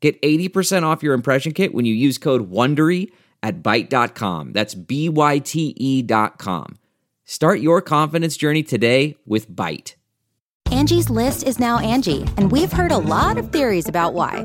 Get 80% off your impression kit when you use code WONDERY at Byte.com. That's B-Y-T-E dot com. Start your confidence journey today with Byte. Angie's list is now Angi, and we've heard a lot of theories about why.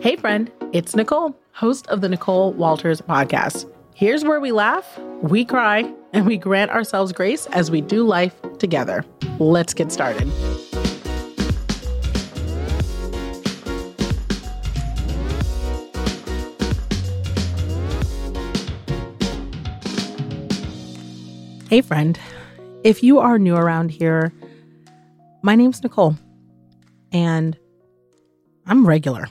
Hey, friend, it's Nicole, host of the Nicole Walters podcast. Here's where we laugh, we cry, and we grant ourselves grace as we do life together. Let's get started. Hey, friend. If you are new around here, my name's Nicole, and I'm regular.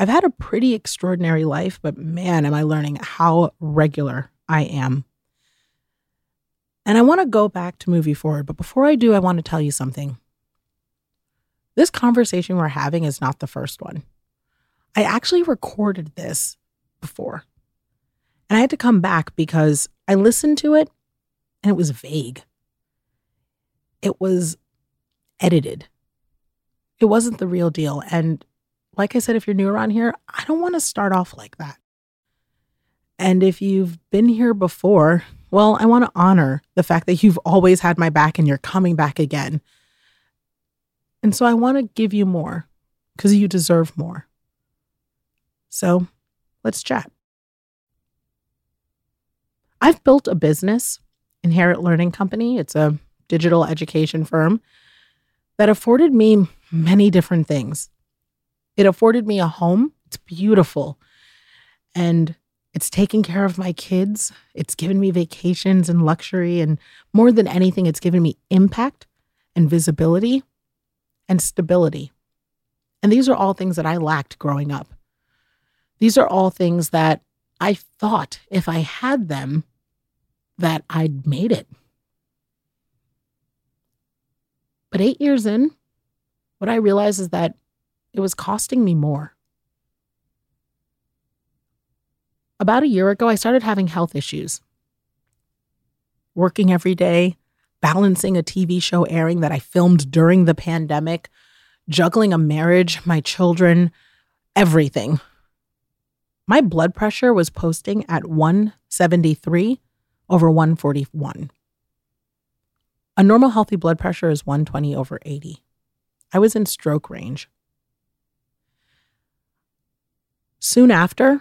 I've had a pretty extraordinary life, but man, am I learning how regular I am. And I want to go back to movie forward, but before I do, I want to tell you something. This conversation we're having is not the first one. I actually recorded this before. And I had to come back because I listened to it and it was vague. It was edited. It wasn't the real deal. And like I said, if you're new around here, I don't want to start off like that. And if you've been here before, well, I want to honor the fact that you've always had my back and you're coming back again. And so I want to give you more because you deserve more. So let's chat. I've built a business, Inherit Learning Company. It's a digital education firm that afforded me many different things. It afforded me a home. It's beautiful. And it's taking care of my kids. It's given me vacations and luxury. And more than anything, it's given me impact and visibility and stability. And these are all things that I lacked growing up. These are all things that I thought if I had them, that I'd made it. But eight years in, what I realize is that it was costing me more. About a year ago, I started having health issues. Working every day, balancing a TV show airing that I filmed during the pandemic, juggling a marriage, my children, everything. My blood pressure was posting at 173 over 141. A normal healthy blood pressure is 120 over 80. I was in stroke range. Soon after,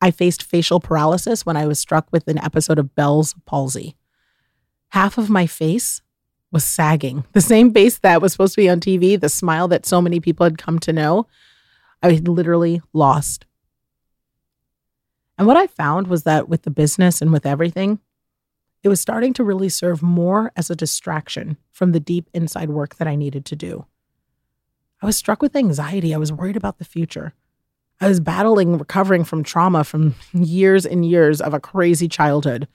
I faced facial paralysis when I was struck with an episode of Bell's palsy. Half of my face was sagging. The same face that was supposed to be on TV, the smile that so many people had come to know, I had literally lost. And what I found was that with the business and with everything, it was starting to really serve more as a distraction from the deep inside work that I needed to do. I was struck with anxiety. I was worried about the future. I was battling, recovering from trauma from years and years of a crazy childhood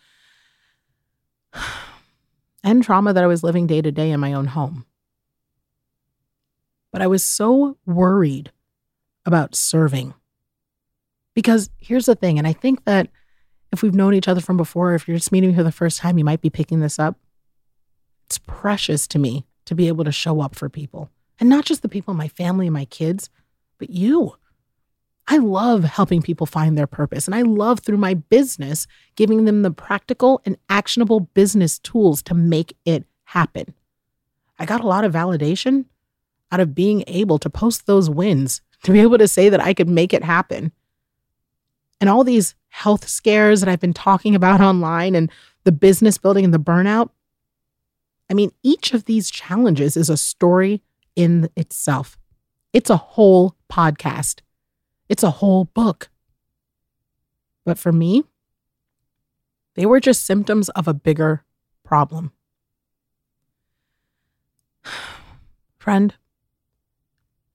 and trauma that I was living day to day in my own home. But I was so worried about serving. Because here's the thing, and I think that if we've known each other from before, if you're just meeting me for the first time, you might be picking this up. It's precious to me to be able to show up for people. And not just the people in my family and my kids, but you. I love helping people find their purpose. And I love through my business giving them the practical and actionable business tools to make it happen. I got a lot of validation out of being able to post those wins to be able to say that I could make it happen. And all these health scares that I've been talking about online and the business building and the burnout. I mean, each of these challenges is a story in itself. It's a whole podcast, it's a whole book. But for me, they were just symptoms of a bigger problem. Friend,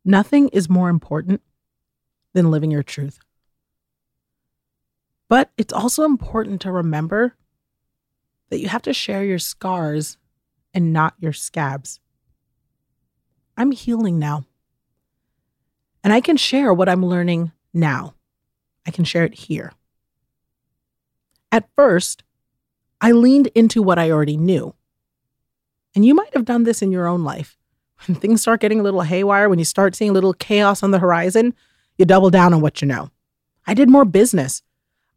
nothing is more important than living your truth. But it's also important to remember that you have to share your scars and not your scabs. I'm healing now. And I can share what I'm learning now. I can share it here. At first, I leaned into what I already knew. And you might have done this in your own life. When things start getting a little haywire, when you start seeing a little chaos on the horizon, you double down on what you know. I did more business.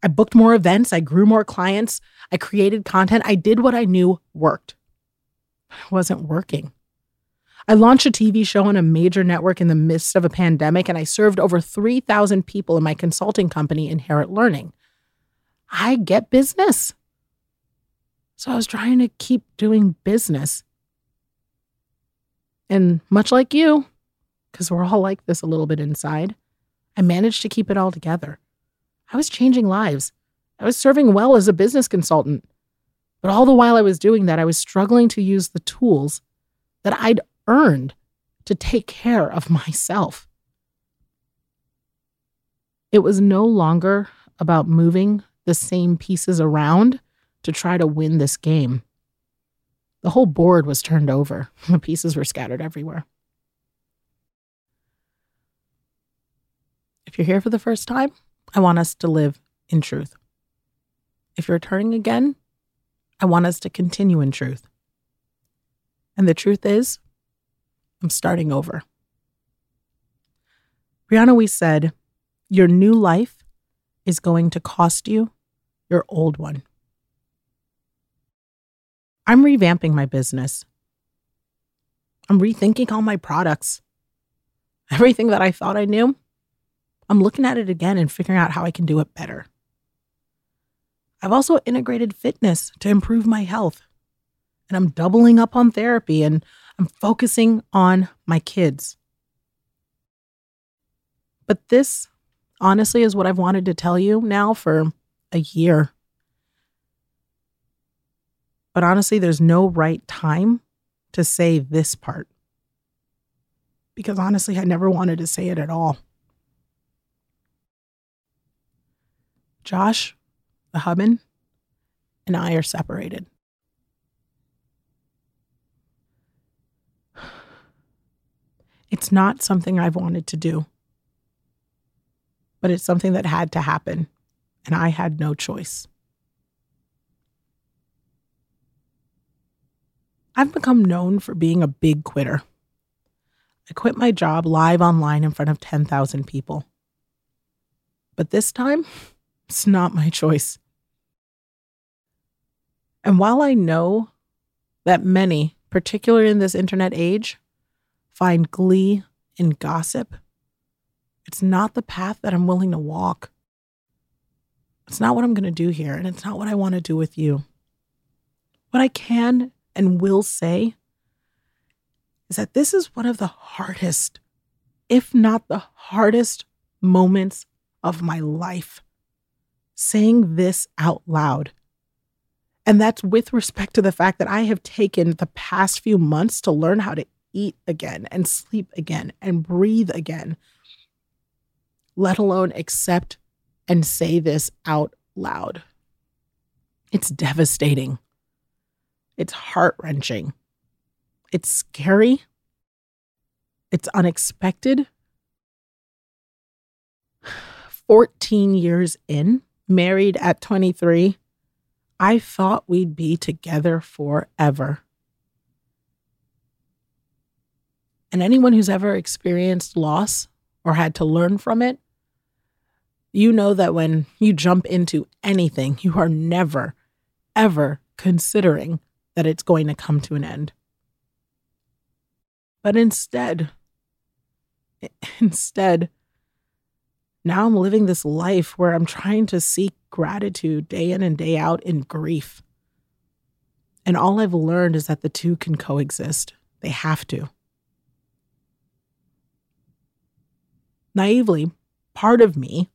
I booked more events. I grew more clients. I created content. I did what I knew worked. It wasn't working. I launched a TV show on a major network in the midst of a pandemic, and I served over 3,000 people in my consulting company, Inherit Learning. I get business. So I was trying to keep doing business. And much like you, because we're all like this a little bit inside, I managed to keep it all together. I was changing lives. I was serving well as a business consultant. But all the while I was doing that, I was struggling to use the tools that I'd earned to take care of myself. It was no longer about moving the same pieces around to try to win this game. The whole board was turned over, the pieces were scattered everywhere. If you're here for the first time, I want us to live in truth. If you're returning again, I want us to continue in truth. And the truth is, I'm starting over. Brianna Wiest said, your new life is going to cost you your old one. I'm revamping my business. I'm rethinking all my products. Everything that I thought I knew, I'm looking at it again and figuring out how I can do it better. I've also integrated fitness to improve my health. And I'm doubling up on therapy and I'm focusing on my kids. But this, honestly, is what I've wanted to tell you now for a year. But honestly, there's no right time to say this part. Because honestly, I never wanted to say it at all. Josh, the husband, and I are separated. It's not something I've wanted to do, but it's something that had to happen, and I had no choice. I've become known for being a big quitter. I quit my job live online in front of 10,000 people. But this time, it's not my choice. And while I know that many, particularly in this internet age, find glee in gossip, it's not the path that I'm willing to walk. It's not what I'm going to do here, and it's not what I want to do with you. What I can and will say is that this is one of the hardest, if not the hardest, moments of my life saying this out loud. And that's with respect to the fact that I have taken the past few months to learn how to eat again and sleep again and breathe again, let alone accept and say this out loud. It's devastating. It's heart wrenching. It's scary. It's unexpected. 14 years in, married at 23, I thought we'd be together forever. And anyone who's ever experienced loss or had to learn from it, you know that when you jump into anything, you are never, ever considering that it's going to come to an end. But instead, instead, now I'm living this life where I'm trying to seek gratitude day in and day out in grief. And all I've learned is that the two can coexist. They have to. Naively, part of me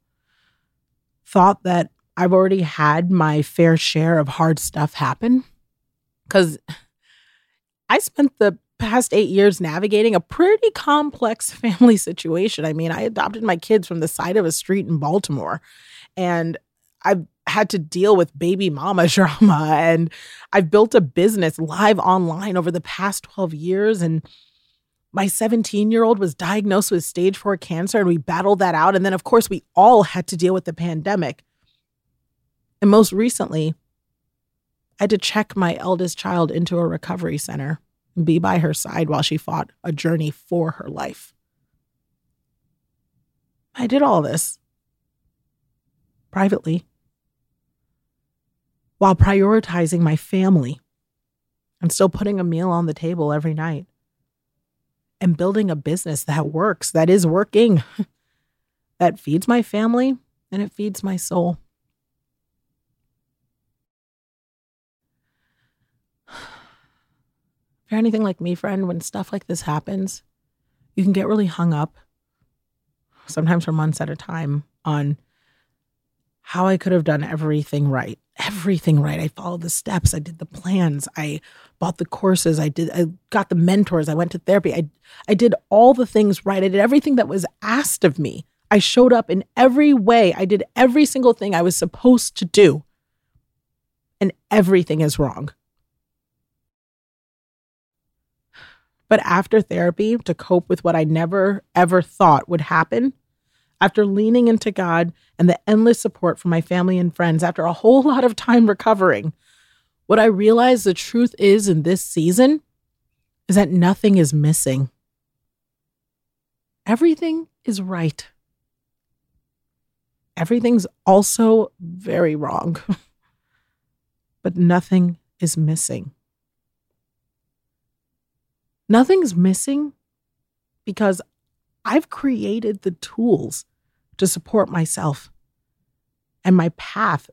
thought that I've already had my fair share of hard stuff happen because I spent the past eight years navigating a pretty complex family situation. I mean, I adopted my kids from the side of a street in Baltimore, and I've had to deal with baby mama drama, and I've built a business live online over the past 12 years. And my 17 year old was diagnosed with stage four cancer, and we battled that out. And then, of course, we all had to deal with the pandemic. And most recently, I had to check my eldest child into a recovery center and be by her side while she fought a journey for her life. I did all this privately while prioritizing my family and still putting a meal on the table every night and building a business that works, that is working, that feeds my family and it feeds my soul. If you're anything like me, friend, when stuff like this happens, you can get really hung up, sometimes for months at a time, on how I could have done everything right. Everything right. I followed the steps. I did the plans. I bought the courses. I did I got the mentors. I went to therapy. I I did all the things right. I did everything that was asked of me. I showed up in every way. I did every single thing I was supposed to do. And everything is wrong. But after therapy, to cope with what I never, ever thought would happen, after leaning into God and the endless support from my family and friends, after a whole lot of time recovering, what I realized the truth is in this season is that nothing is missing. Everything is right. Everything's also very wrong, but nothing is missing. Nothing's missing because I've created the tools to support myself and my path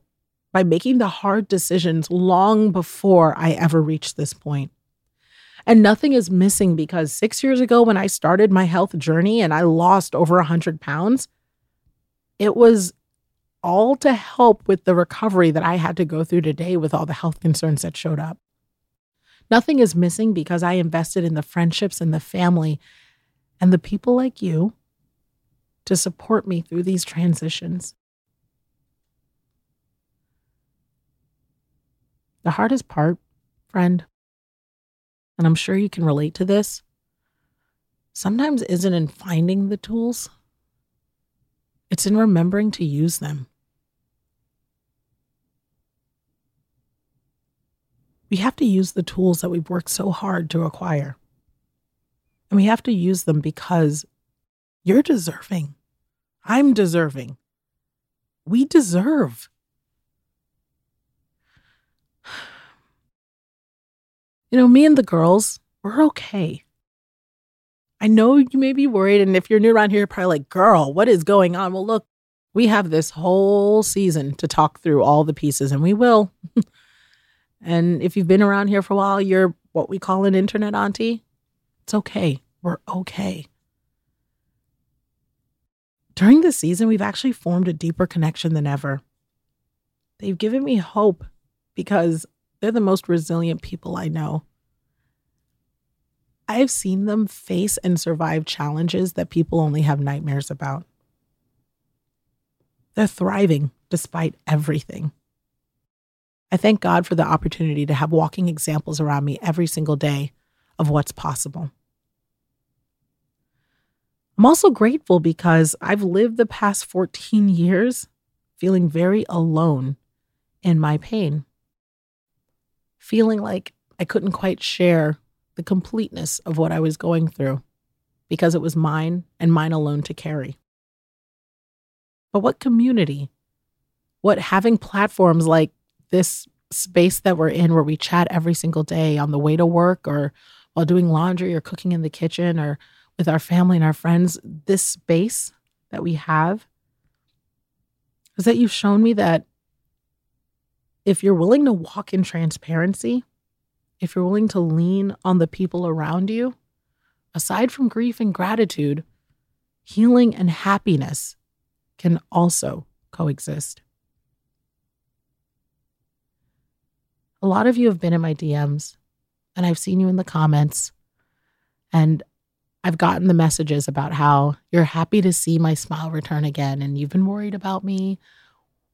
by making the hard decisions long before I ever reached this point. And nothing is missing because six years ago, when I started my health journey and I lost over 100 pounds, it was all to help with the recovery that I had to go through today with all the health concerns that showed up. Nothing is missing because I invested in the friendships and the family and the people like you to support me through these transitions. The hardest part, friend, and I'm sure you can relate to this, sometimes isn't in finding the tools, it's in remembering to use them. we have to use the tools that we've worked so hard to acquire. And we have to use them because you're deserving. I'm deserving. We deserve. You know, me and the girls, we're okay. I know you may be worried. And if you're new around here, you're probably like, girl, what is going on? Well, look, we have this whole season to talk through all the pieces, and we will. And if you've been around here for a while, you're what we call an internet auntie. It's okay. We're okay. During this season, we've actually formed a deeper connection than ever. They've given me hope because they're the most resilient people I know. I have seen them face and survive challenges that people only have nightmares about. They're thriving despite everything. I thank God for the opportunity to have walking examples around me every single day of what's possible. I'm also grateful because I've lived the past 14 years feeling very alone in my pain, feeling like I couldn't quite share the completeness of what I was going through because it was mine and mine alone to carry. But what community, what having platforms like this space that we're in where we chat every single day on the way to work or while doing laundry or cooking in the kitchen or with our family and our friends, this space that we have is that you've shown me that if you're willing to walk in transparency, if you're willing to lean on the people around you, aside from grief and gratitude, healing and happiness can also coexist. A lot of you have been in my DMs and I've seen you in the comments, and I've gotten the messages about how you're happy to see my smile return again and you've been worried about me,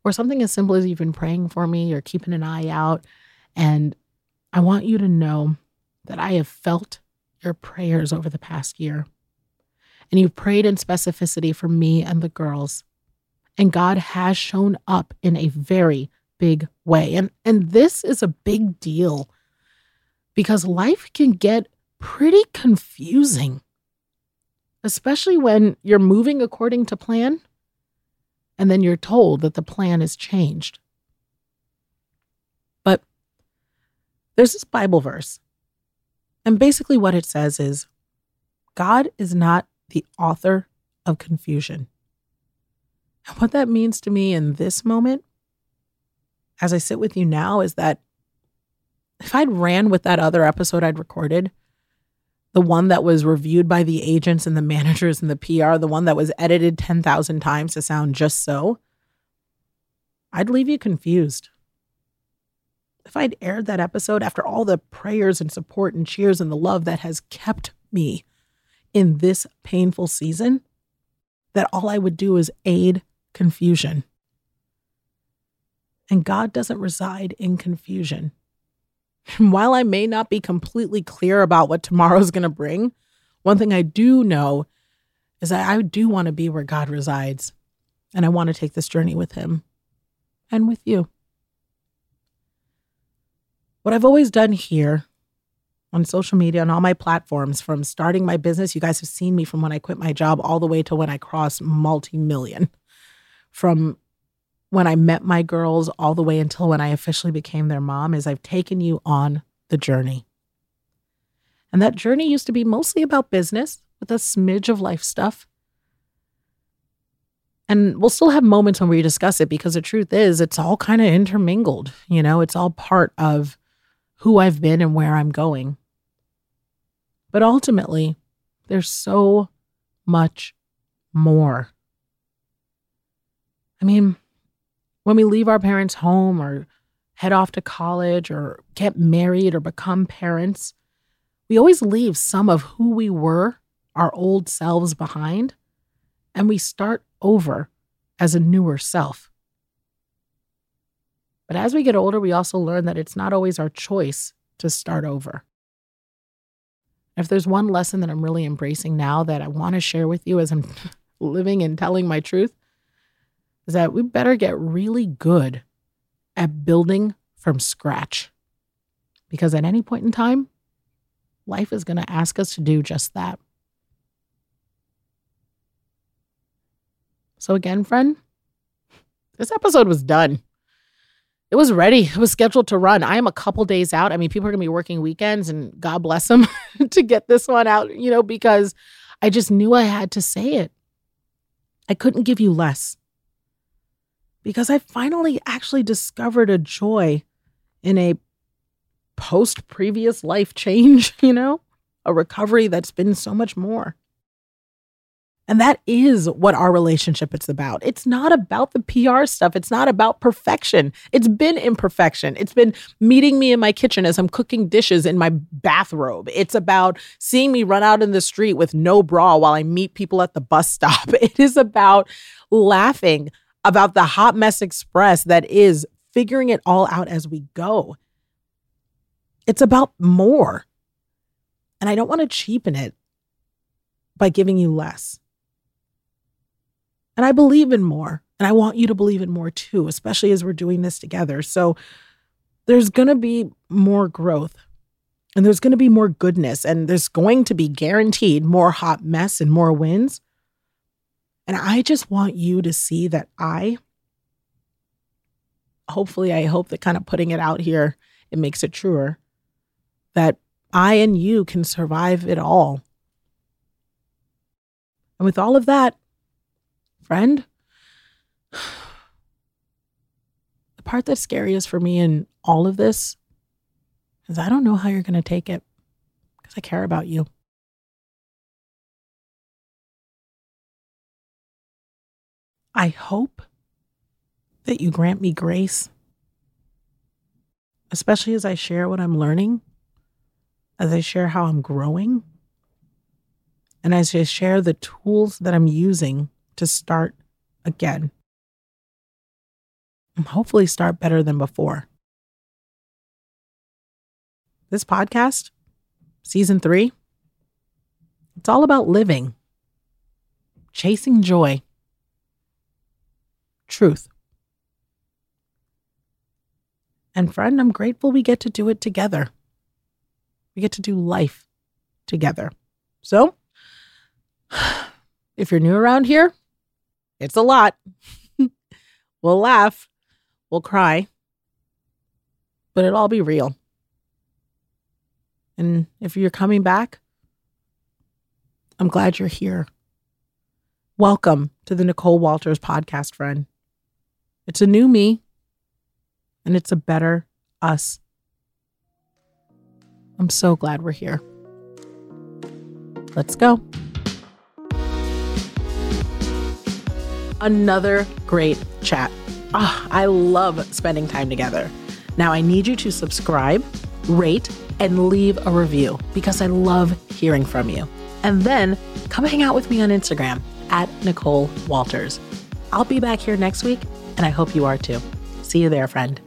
or something as simple as you've been praying for me or keeping an eye out. And I want you to know that I have felt your prayers over the past year. And you've prayed in specificity for me and the girls. And God has shown up in a very big way. And, and this is a big deal because life can get pretty confusing, especially when you're moving according to plan and then you're told that the plan is changed. But there's this Bible verse, and basically what it says is God is not the author of confusion. And what that means to me in this moment, as I sit with you now, is that if I'd ran with that other episode I'd recorded, the one that was reviewed by the agents and the managers and the PR, the one that was edited 10,000 times to sound just so, I'd leave you confused. If I'd aired that episode after all the prayers and support and cheers and the love that has kept me in this painful season, that all I would do is aid confusion. And God doesn't reside in confusion. While I may not be completely clear about what tomorrow's going to bring, one thing I do know is that I do want to be where God resides. And I want to take this journey with Him and with you. What I've always done here on social media, on all my platforms, from starting my business, you guys have seen me from when I quit my job all the way to when I crossed multi million. From when I met my girls all the way until when I officially became their mom is I've taken you on the journey. And that journey used to be mostly about business with a smidge of life stuff. And we'll still have moments when we discuss it because the truth is, it's all kind of intermingled. You know, it's all part of who I've been and where I'm going. But ultimately, there's so much more. I mean, when we leave our parents' home or head off to college or get married or become parents, we always leave some of who we were, our old selves behind, and we start over as a newer self. But as we get older, we also learn that it's not always our choice to start over. If there's one lesson that I'm really embracing now that I want to share with you as I'm living and telling my truth, is that we better get really good at building from scratch. Because at any point in time, life is going to ask us to do just that. So, again, friend, this episode was done. It was ready. It was scheduled to run. I am a couple days out. I mean, people are going to be working weekends, and God bless them to get this one out, you know, because I just knew I had to say it. I couldn't give you less because I finally actually discovered a joy in a post previous life change, you know, a recovery that's been so much more. And that is what our relationship is about. It's not about the PR stuff. It's not about perfection. It's been imperfection. It's been meeting me in my kitchen as I'm cooking dishes in my bathrobe. It's about seeing me run out in the street with no bra while I meet people at the bus stop. It is about laughing about the hot mess express that is figuring it all out as we go. It's about more. And I don't want to cheapen it by giving you less. And I believe in more. And I want you to believe in more too, especially as we're doing this together. So there's going to be more growth and there's going to be more goodness and there's going to be guaranteed more hot mess and more wins. And I just want you to see that I, hopefully, I hope that kind of putting it out here, it makes it truer, that I and you can survive it all. And with all of that, friend, the part that's scariest for me in all of this is I don't know how you're going to take it because I care about you. I hope that you grant me grace, especially as I share what I'm learning, as I share how I'm growing, and as I share the tools that I'm using to start again. And hopefully, start better than before. This podcast, season three, it's all about living, chasing joy, truth. And friend, I'm grateful we get to do it together. We get to do life together. So, if you're new around here, it's a lot. we'll laugh, we'll cry, but it'll all be real. And if you're coming back, I'm glad you're here. Welcome to the Nicole Walters podcast, friend. It's a new me, and it's a better us. I'm so glad we're here. Let's go. Another great chat. Oh, I love spending time together. Now, I need you to subscribe, rate, and leave a review because I love hearing from you. And then come hang out with me on Instagram at Nicole Walters. I'll be back here next week, and I hope you are too. See you there, friend.